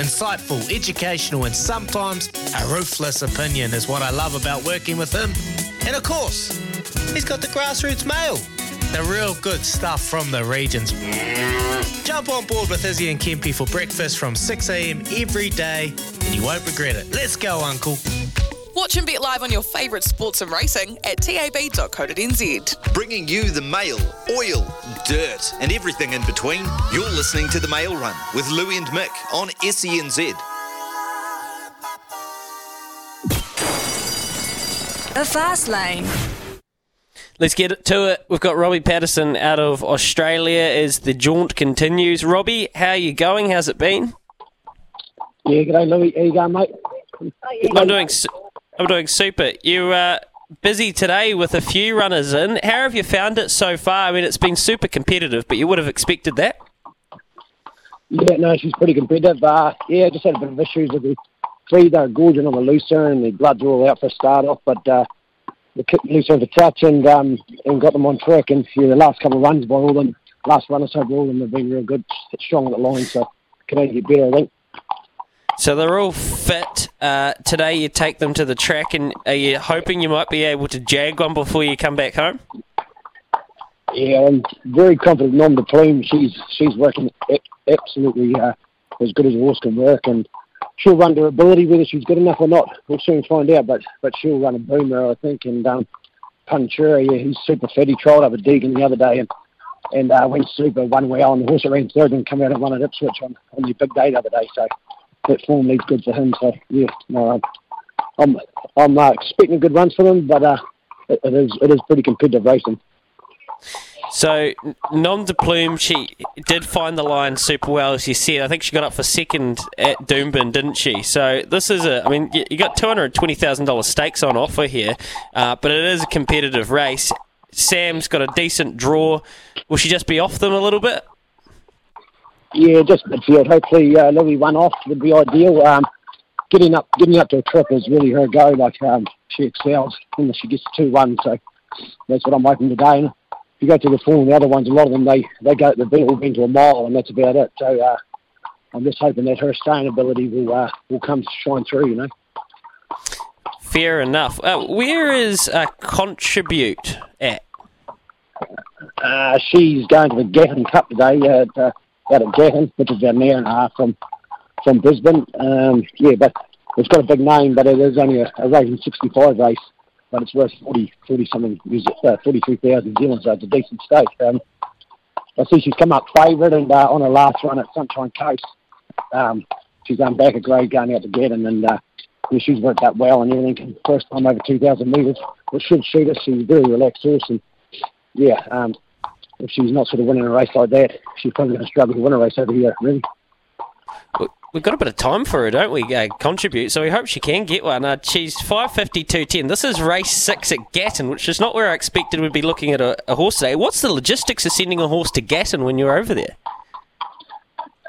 Insightful, educational, and sometimes a ruthless opinion is what I love about working with him. And of course, he's got the grassroots mail. The real good stuff from the regions. Jump on board with Izzy and Kempy for breakfast from 6am every day, and you won't regret it. Let's go, Uncle. Watch and bet live on your favourite sports and racing at tab.co.nz. Bringing you the mail, oil, dirt, and everything in between. You're listening to The Mail Run with Louie and Mick on SENZ. The Fast Lane. Let's get to it. We've got Robbie Patterson out of Australia as the jaunt continues. Robbie, how are you going? How's it been? Yeah, g'day, Louis. How you going, mate? I'm doing. I'm doing super. You uh, busy today with a few runners in. How have you found it so far? I mean, it's been super competitive, but you would have expected that. Yeah, no, she's pretty competitive. Uh, yeah, I just had a bit of issues with the three. They're gorging on the looser and the bloods were all out for a start off, but uh, they kicked the looser over touch and um, and got them on track. And yeah, the last couple of runs by all them, last run or so by all them have been real good, strong at the line, so can only get better, I think. So they're all fit. Uh, today you take them to the track, and are you hoping you might be able to jag one before you come back home? Yeah, I'm very confident Nom de Plume. She's she's working absolutely uh, as good as a horse can work, and she'll run to ability. Whether she's good enough or not, we'll soon find out. But but she'll run a boomer, I think. And um, Punchura, yeah, he's super fit. He trialled up at Deagon the other day and and uh, went super one well. And the horse that ran third and come out and won at Ipswich on on the big day the other day. So that form leads good for him. So yeah, no, I'm I'm, uh, expecting good runs for them, but uh, it, it is it is pretty competitive racing. So, Nom de Plume, she did find the line super well, as you said. I think she got up for second at Doomben, didn't she? So, this is a, I mean, you got $220,000 stakes on offer here, uh, but it is a competitive race. Sam's got a decent draw. Will she just be off them a little bit? Yeah, just midfield. Hopefully, uh, Louis one off would be ideal. Um, getting up, getting up to a trip is really her go. Like um, she excels when she gets two one. So that's what I'm hoping today. And if you go to the form, the other ones, a lot of them they they go been all been to a mile, and that's about it. So uh, I'm just hoping that her staying ability will uh, will come shine through. You know. Fair enough. Uh, where is uh, Contribute at? Uh, she's going to the Gatton Cup today at, uh, out at which is an hour and a half from from Brisbane. Um, yeah, but it's got a big name, but it is only a, a rating 65 race, but it's worth 40, 40 something, uh, 43,000 New Zealand, so it's a decent stake. Um, I see she's come up favourite and uh, on her last run at Sunshine Coast. Um, she's back a grade going out to Gatton and uh, yeah, she's worked that well and everything. First time over 2,000 metres, which should suit us. She's a very relaxed horse and yeah, um, if she's not sort of winning a race like that, she's probably going to struggle to win a race over here, really. We've got a bit of time for her, don't we? Uh, contribute, so we hope she can get one. Uh, she's five fifty two ten. This is race six at Gatton, which is not where I expected we'd be looking at a, a horse today. What's the logistics of sending a horse to Gatton when you're over there?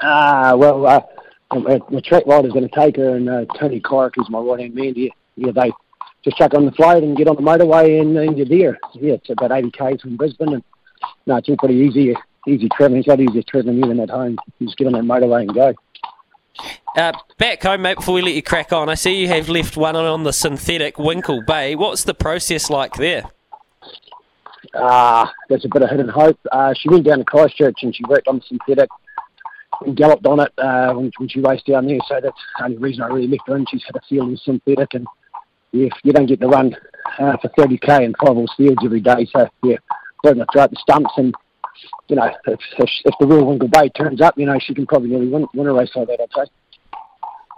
Ah, well, uh, my, my track rider's going to take her, and uh, Tony Clark, is my right hand man, yeah, yeah, they just chuck on the flight and get on the motorway, and, and you're there. Yeah, it's about 80 k's from Brisbane, and no, it's all pretty easy, easy travelling. It's a lot easier travelling even at home. You just get on that motorway and go. Uh, back home, mate, before we let you crack on, I see you have left one on the synthetic Winkle Bay. What's the process like there? Ah, there's a bit of hidden hope. Uh, she went down to Christchurch and she worked on the synthetic and galloped on it uh, when, when she raced down there. So that's the only reason I really left her in. She's had a feel in synthetic, and yeah, you don't get to run uh, for 30k and five horse fields every day. So yeah, working her throughout the stumps, and you know, if, if, if the real Winkle Bay turns up, you know, she can probably nearly win, win a race like that. I'd say.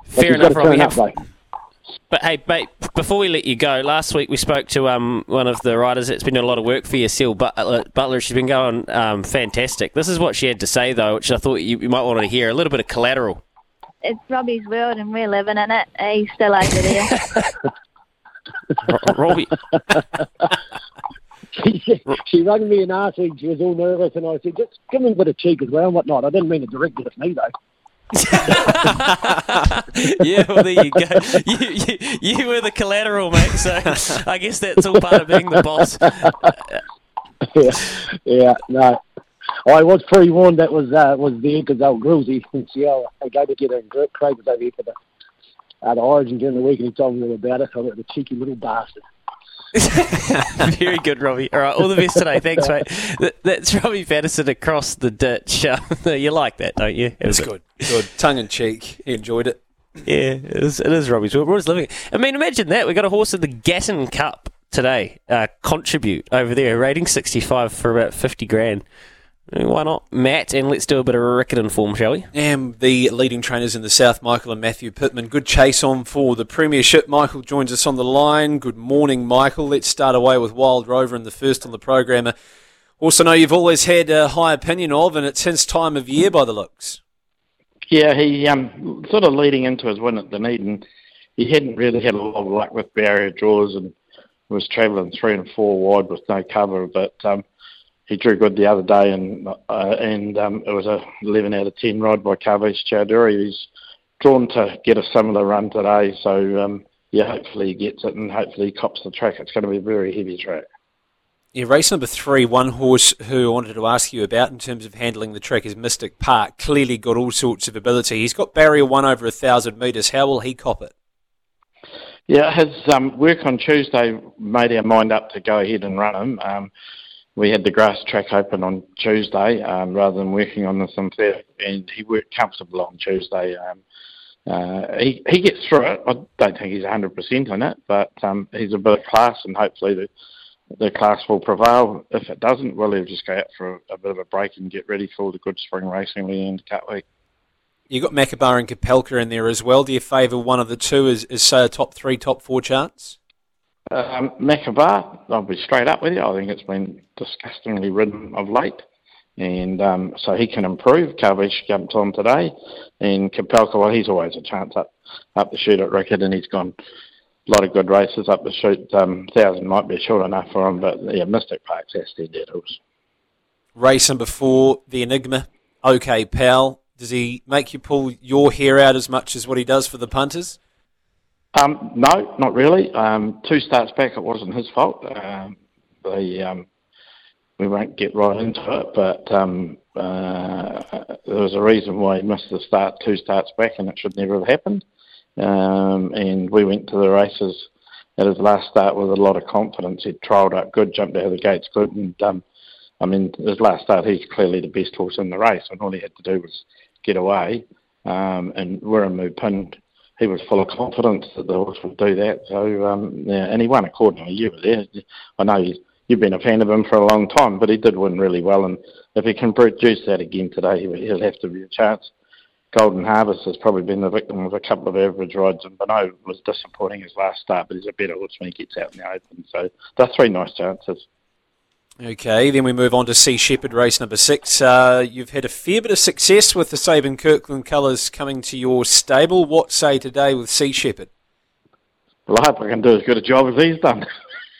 Fair she's enough, Robbie. up, Have- though. But hey, mate, before we let you go, last week we spoke to um, one of the riders that's been doing a lot of work for you, Seal Butler. Butler. She's been going um, fantastic. This is what she had to say, though, which I thought you, you might want to hear. A little bit of collateral. it's Robbie's world and we're living in it. He's still over there. Robbie. she, she rang me and asked me, she was all nervous, and I said, just give me a bit of cheek as well and whatnot. I didn't mean to direct it at me, though. yeah, well, there you go. You, you, you were the collateral, mate. So I guess that's all part of being the boss. yeah, yeah, no. I was pre-warned that was uh, was there because old Grillsy from Seattle, I go to get and Craig was over here for the, uh, the Origin during the week and he told me all about it. So I was the cheeky little bastard. Very good, Robbie. All right, all the best today. Thanks, mate. That, that's Robbie Patterson across the ditch. Um, you like that, don't you? It was good. Good. Tongue in cheek. He enjoyed it. Yeah, it is, it is Robbie's. We're always living. I mean, imagine that. We got a horse in the Gatton Cup today. Uh, contribute over there, rating 65 for about 50 grand. Why not, Matt? And let's do a bit of a Riccarton form, shall we? And the leading trainers in the South, Michael and Matthew Pitman. Good chase on for the Premiership. Michael joins us on the line. Good morning, Michael. Let's start away with Wild Rover and the first on the program. Also, know you've always had a high opinion of, and it's his time of year by the looks. Yeah, he um, sort of leading into his win at Dunedin, he hadn't really had a lot of luck with barrier draws and was travelling three and four wide with no cover, but. Um, he drew good the other day, and uh, and um, it was a 11 out of 10 ride by Kavish Chowdhoory. He's drawn to get a similar run today, so um, yeah, hopefully he gets it, and hopefully he cops the track. It's going to be a very heavy track. Yeah, race number three, one horse who I wanted to ask you about in terms of handling the track is Mystic Park. Clearly got all sorts of ability. He's got barrier one over a thousand metres. How will he cop it? Yeah, his um, work on Tuesday made our mind up to go ahead and run him. Um, we had the grass track open on Tuesday um, rather than working on the synthetic, and he worked comfortable on Tuesday. Um, uh, he he gets through it. I don't think he's 100% on it, but um, he's a bit of class, and hopefully the the class will prevail. If it doesn't, well, he'll just go out for a, a bit of a break and get ready for the good spring racing the end cut week. You've got Makabar and Kapelka in there as well. Do you favour one of the two as, as say a top three, top four chance? Um, I'll be straight up with you. I think it's been disgustingly ridden of late, and um, so he can improve. Kavish jumped on today, and Kapelka, well, he's always a chance up up the shoot at Rickard, and he's gone a lot of good races up the shoot. Um, thousand might be short enough for him, but yeah, Mystic Park's our steady horse. Race number four, the Enigma. OK, pal. Does he make you pull your hair out as much as what he does for the punters? Um, no, not really. Um, two starts back, it wasn't his fault. Um, the, um, we won't get right into it, but um, uh, there was a reason why he missed the start two starts back, and it should never have happened. Um, and we went to the races at his last start with a lot of confidence. He'd trialled up good, jumped out of the gates good, and I mean, his last start, he's clearly the best horse in the race, and all he had to do was get away. Um, and Wiremu pinned he was full of confidence that the horse would do that. So um, yeah, and he won accordingly. You were there. I know you, you've been a fan of him for a long time, but he did win really well. And if he can produce that again today, he'll have to be a chance. Golden Harvest has probably been the victim of a couple of average rides, and Beno was disappointing his last start, but he's a better horse when he gets out in the open. So they're three nice chances. Okay, then we move on to Sea Shepherd race number six. Uh, you've had a fair bit of success with the Sabin Kirkland colours coming to your stable. What say today with Sea Shepherd? Well, I hope I can do as good a job as he's done.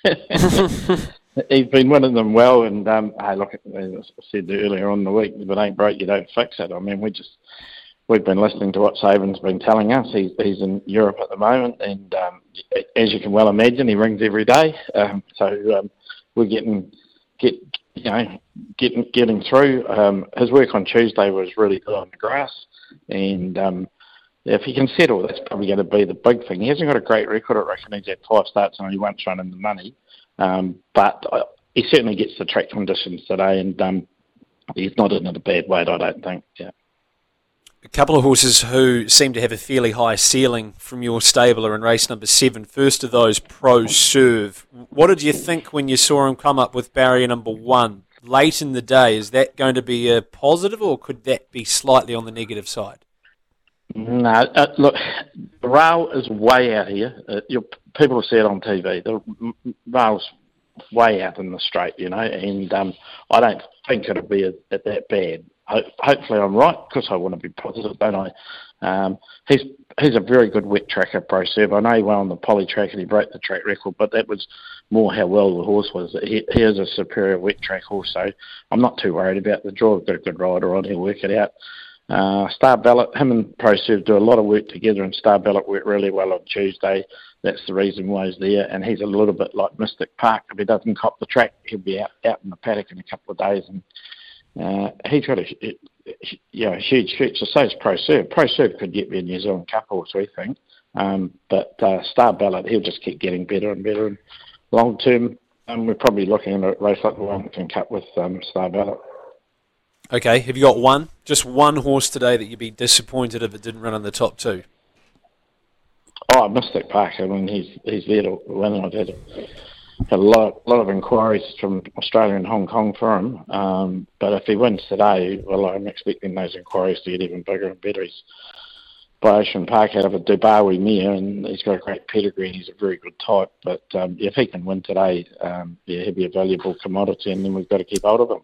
he's been winning them well, and um, hey, look, as I said earlier on in the week, if it ain't broke, you don't fix it. I mean, we just we've been listening to what Sabin's been telling us. He's he's in Europe at the moment, and um, as you can well imagine, he rings every day. Um, so um, we're getting get you know getting getting through. Um, his work on Tuesday was really good on the grass, and um, if he can settle, that's probably going to be the big thing. He hasn't got a great record at Rickard. He's had five starts and he won't run in the money, um, but uh, he certainly gets the track conditions today, and um, he's not in a bad way. I don't think. Yeah a couple of horses who seem to have a fairly high ceiling from your stable are in race number seven. First of those, Pro Serve. What did you think when you saw him come up with barrier number one late in the day? Is that going to be a positive, or could that be slightly on the negative side? No, uh, look, the rail is way out here. Uh, people see it on TV. The rail's way out in the straight, you know, and um, I don't think it'll be a, a, that bad ho- hopefully I'm right because I want to be positive, don't I? Um, he's he's a very good wet tracker, Pro. I know he went on the poly track and he broke the track record, but that was more how well the horse was. He, he is a superior wet track horse, so I'm not too worried about the draw. I've got a good rider on. He'll work it out. Uh, Star Ballot, him and Pro Serve do a lot of work together, and Star Ballot worked really well on Tuesday. That's the reason why he's there, and he's a little bit like Mystic Park. If he doesn't cop the track, he'll be out, out in the paddock in a couple of days, and uh, he's got a, you know, huge future. So is Pro Serve. Pro Serve could get me a New Zealand Cup horse, we think. Um, but uh, Star Ballot, he'll just keep getting better and better. And long term, um, we're probably looking at a race like the Wellington Cup with um, Star Ballot. Okay, have you got one? Just one horse today that you'd be disappointed if it didn't run in the top two? Oh, Mystic Park. I mean, he's he's there to win. I've had had a lot, lot of inquiries from Australia and Hong Kong for him. Um, but if he wins today, well, I'm expecting those inquiries to get even bigger and better. He's by Ocean Park out of a Dubawi mare, and he's got a great pedigree. and He's a very good type. But um, if he can win today, um, yeah, he'll be a valuable commodity, and then we've got to keep hold of him.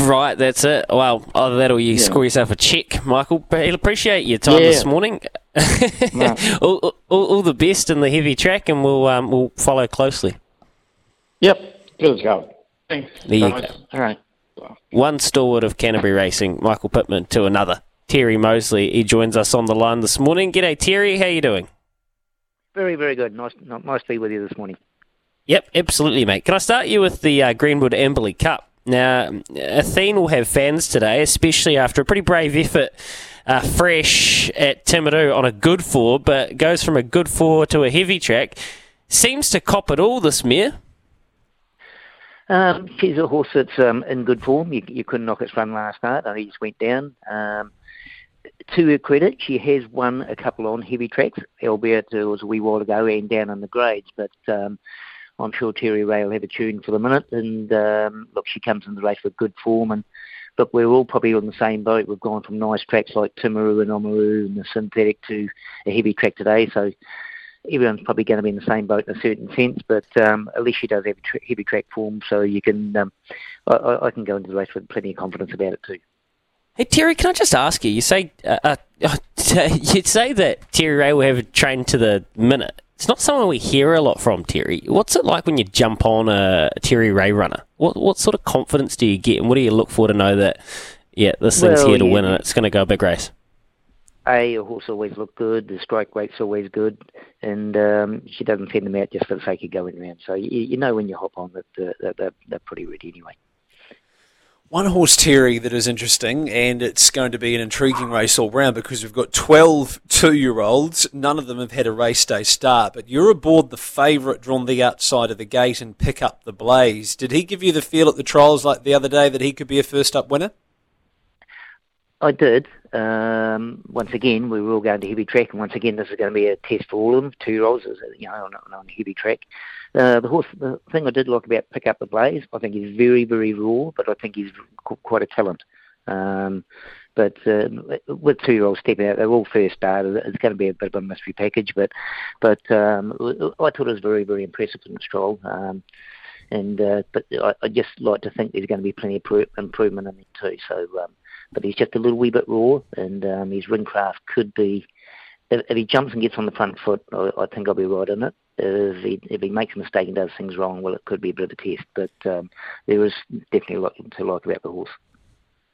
Right, that's it. Well, either that or you yeah. score yourself a check, Michael. But he'll appreciate your time yeah. this morning. no. all, all, all, the best in the heavy track, and we'll um, we'll follow closely. Yep, good as go. Thanks. There you go. All right. One stalwart of Canterbury Racing, Michael Pitman, to another. Terry Moseley, he joins us on the line this morning. G'day, Terry. How you doing? Very, very good. Nice, nice to be with you this morning. Yep, absolutely, mate. Can I start you with the uh, Greenwood Amberley Cup? Now, Athene will have fans today, especially after a pretty brave effort, uh, fresh at Timaru on a good four, but goes from a good four to a heavy track. Seems to cop it all, this mare. Um, she's a horse that's um, in good form. You, you, couldn't knock its run last night. I think just went down. Um, to her credit, she has won a couple on heavy tracks, albeit it was a wee while ago and down in the grades. But um, I'm sure Terri Rae will have a tune for the minute. And um, look, she comes in the race with good form. And look, we're all probably on the same boat. We've gone from nice tracks like Timaru and Oamaru and the synthetic to a heavy track today. So everyone's probably going to be in the same boat in a certain sense. But um, at least she does have heavy track form, so you can. Um, I, I can go into the race with plenty of confidence about it too. Hey Terry, can I just ask you? You say uh, uh, you say that Terri Rae will have trained to the minute. It's not someone we hear a lot from, Terry. What's it like when you jump on a Terri Rae runner? What what sort of confidence do you get, and what do you look for to know that, yeah, this thing's well, here to yeah. win and it's going to go a big race? A, a horse always look good. The strike rate's always good, and um, she doesn't send them out just for the sake of going around. So you, you know when you hop on that, that, that they're pretty ready anyway. One horse, Terry, that is interesting, and it's going to be an intriguing race all round because we've got 12 two year olds. None of them have had a race day start, but you're aboard the favourite drawn the outside of the gate and pick up the blaze. Did he give you the feel at the trials like the other day that he could be a first up winner? I did. Um, once again, we were all going to heavy track, and once again, this is going to be a test for all of them, two year olds, you know, on, on heavy track. Uh, the horse, the thing I did like about Pick Up the Blaze, I think he's very, very raw, but I think he's quite a talent. Um, but uh, with two-year-olds stepping out, they're all first starters. It's going to be a bit of a mystery package, but but um, I thought it was very, very impressive in the stroll. Um, and uh, but I, I just like to think there's going to be plenty of pro- improvement in it too. So, um, but he's just a little wee bit raw, and um, his ring craft could be. If, if he jumps and gets on the front foot, I, I think I'll be right in it if he, if he makes a mistake and does things wrong, well, it could be a bit of a test. But um, there is definitely a lot to like about the horse.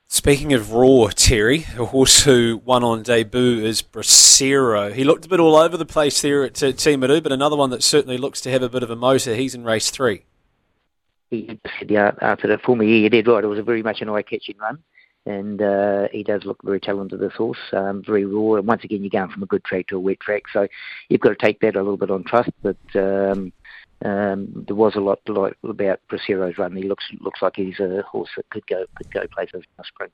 Speaking of raw, Terry, a horse who won on debut is Bracero. He looked a bit all over the place there at uh, Timaru, but another one that certainly looks to have a bit of a motor. He's in race three. He said yeah, after the former year, he did right. It was a very much an eye-catching run and uh, he does look very talented, this horse, um, very raw. And once again, you're going from a good track to a wet track, so you've got to take that a little bit on trust. But um, um, there was a lot like about Bracero's run. He looks looks like he's a horse that could go could go places in the spring.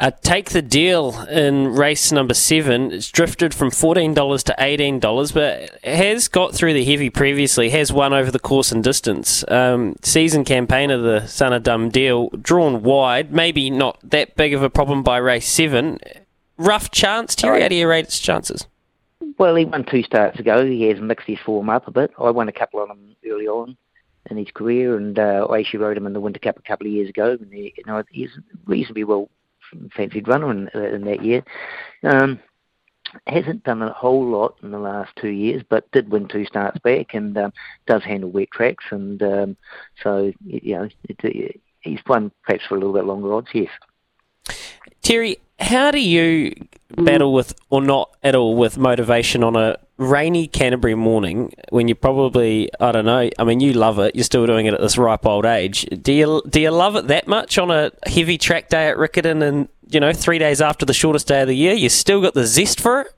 Uh, take the deal in race number seven. It's drifted from $14 to $18, but has got through the heavy previously, has won over the course and distance. Um, season campaign of the Son of Dundeel, drawn wide, maybe not that big of a problem by race seven. Rough chance, Terry, how do you rate its chances? Well, he won two starts ago. He has mixed his form up a bit. I won a couple on him early on in his career, and uh, I actually rode him in the Winter Cup a couple of years ago, and he, you know, he's reasonably well fancied runner in, in that year. Um, hasn't done a whole lot in the last two years, but did win two starts back and um, does handle wet tracks, and um, so you know it, he's won perhaps for a little bit longer odds. Yes. Terry, how do you battle with, or not at all, with motivation on a rainy Canterbury morning when you probably, I don't know, I mean, you love it. You're still doing it at this ripe old age. Do you do you love it that much on a heavy track day at Riccarton and you know three days after the shortest day of the year? You still got the zest for it.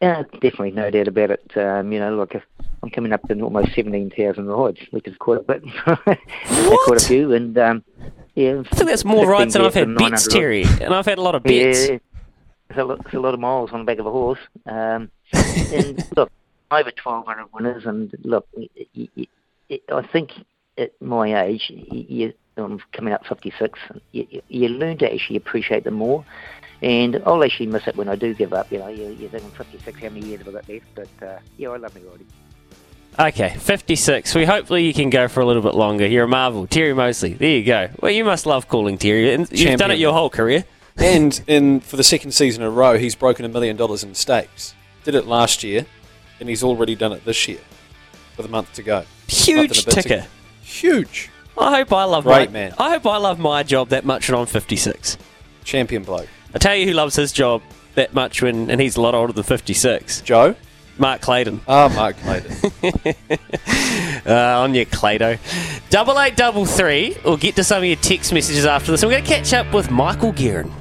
Yeah, definitely, no doubt about it. Um, you know, look, I'm coming up to almost seventeen thousand rides, which is quite a bit, quite a few, and um, yeah, I think that's more rides than I've had bets, Terry, and I've had a lot of bets. Yeah, it's a, lot, it's a lot of miles on the back of a horse. Um, and look, over 1,200 winners, and look, I think at my age, you, I'm coming up 56, you, you learn to actually appreciate them more. And I'll actually miss it when I do give up. You know, you're, you're thinking 56, how many years have I got left? But uh, yeah, I love me riding. Okay, 56. We hopefully you can go for a little bit longer. You're a marvel. Terry Moseley. There you go. Well, you must love calling Terry. And you've Champion. done it your whole career. And in for the second season in a row, he's broken a million dollars in stakes. Did it last year, and he's already done it this year with a month to go. Huge ticker. Huge. I hope I love Great my, man. I hope I love my job that much when I'm 56. Champion bloke. I tell you who loves his job that much when and he's a lot older than 56. Joe? Mark Clayton. Ah, Mark Clayton. uh, on your Clado. Double eight double three. We'll get to some of your text messages after this. We're going to catch up with Michael Guerin.